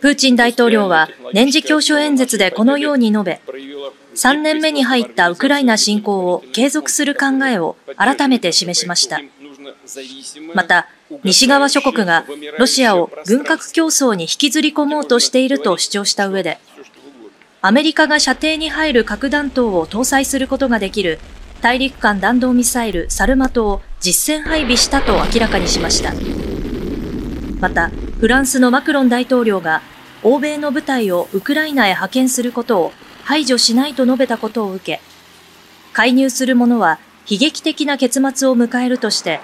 プーチン大統領は年次教書演説でこのように述べ、3年目に入ったウクライナ侵攻を継続する考えを改めて示しました。また、西側諸国がロシアを軍拡競争に引きずり込もうとしていると主張した上で、アメリカが射程に入る核弾頭を搭載することができる大陸間弾道ミサイルサルマトを実戦配備したと明らかにしました。また、フランスのマクロン大統領が欧米の部隊をウクライナへ派遣することを排除しないと述べたことを受け、介入する者は悲劇的な結末を迎えるとして、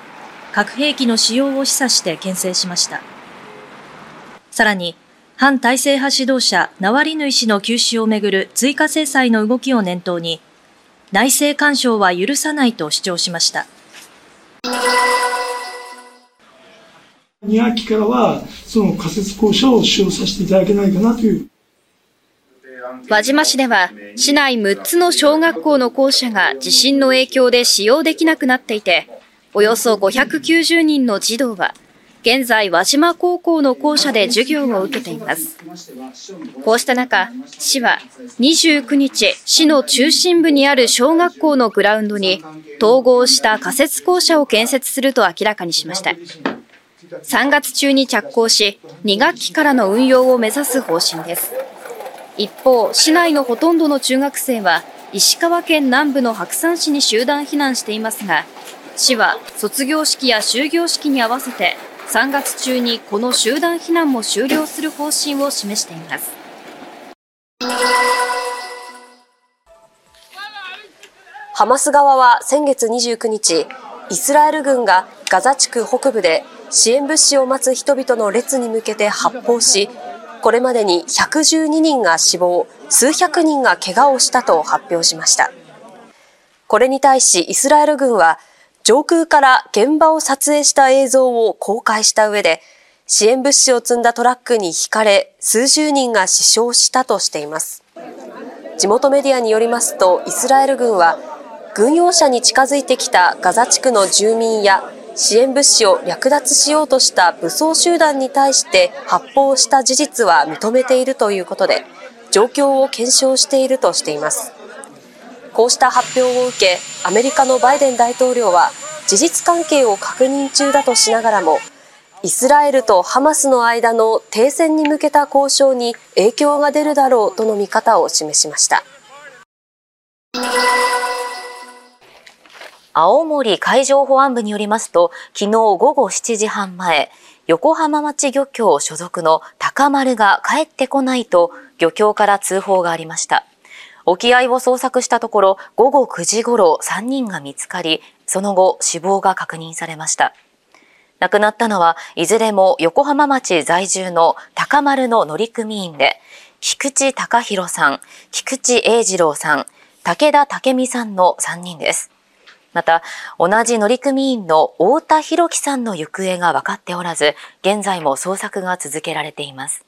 核兵器の使用を示唆して牽制しました。さらに、反体制派指導者ナワリヌイ氏の休止をめぐる追加制裁の動きを念頭に、内政干渉は許さないと主張しました。2学期からは、その仮設校舎を使用させていただけないかなという。輪島市では、市内6つの小学校の校舎が地震の影響で使用できなくなっていて、およそ590人の児童は、現在輪島高校の校舎で授業を受けています。こうした中、市は29日、市の中心部にある小学校のグラウンドに統合した仮設校舎を建設すると明らかにしました。3月中に着工し、2学期からの運用を目指す方針です。一方、市内のほとんどの中学生は、石川県南部の白山市に集団避難していますが、市は卒業式や終業式に合わせて3月中にこの集団避難も終了する方針を示しています。ハマス側は先月29日、イスラエル軍がガザ地区北部で支援物資を待つ人々の列に向けて発砲し、これまでに112人が死亡、数百人が怪我をしたと発表しました。これに対しイスラエル軍は、上空から現場を撮影した映像を公開した上で、支援物資を積んだトラックに引かれ、数十人が死傷したとしています。地元メディアによりますと、イスラエル軍は、軍用車に近づいてきたガザ地区の住民や支援物資を略奪しようとした武装集団に対して発砲した事実は認めているということで、状況を検証しているとしています。こうした発表を受け、アメリカのバイデン大統領は事実関係を確認中だとしながらも、イスラエルとハマスの間の停戦に向けた交渉に影響が出るだろうとの見方を示しました。青森海上保安部によりますと、昨日午後7時半前、横浜町漁協所属の高丸が帰ってこないと漁協から通報がありました。沖合を捜索したところ、午後9時頃3人が見つかり、その後死亡が確認されました。亡くなったのは、いずれも横浜町在住の高丸の乗組員で、菊池隆弘さん、菊池英二郎さん、武田武美さんの3人です。また、同じ乗組員の太田博樹さんの行方が分かっておらず、現在も捜索が続けられています。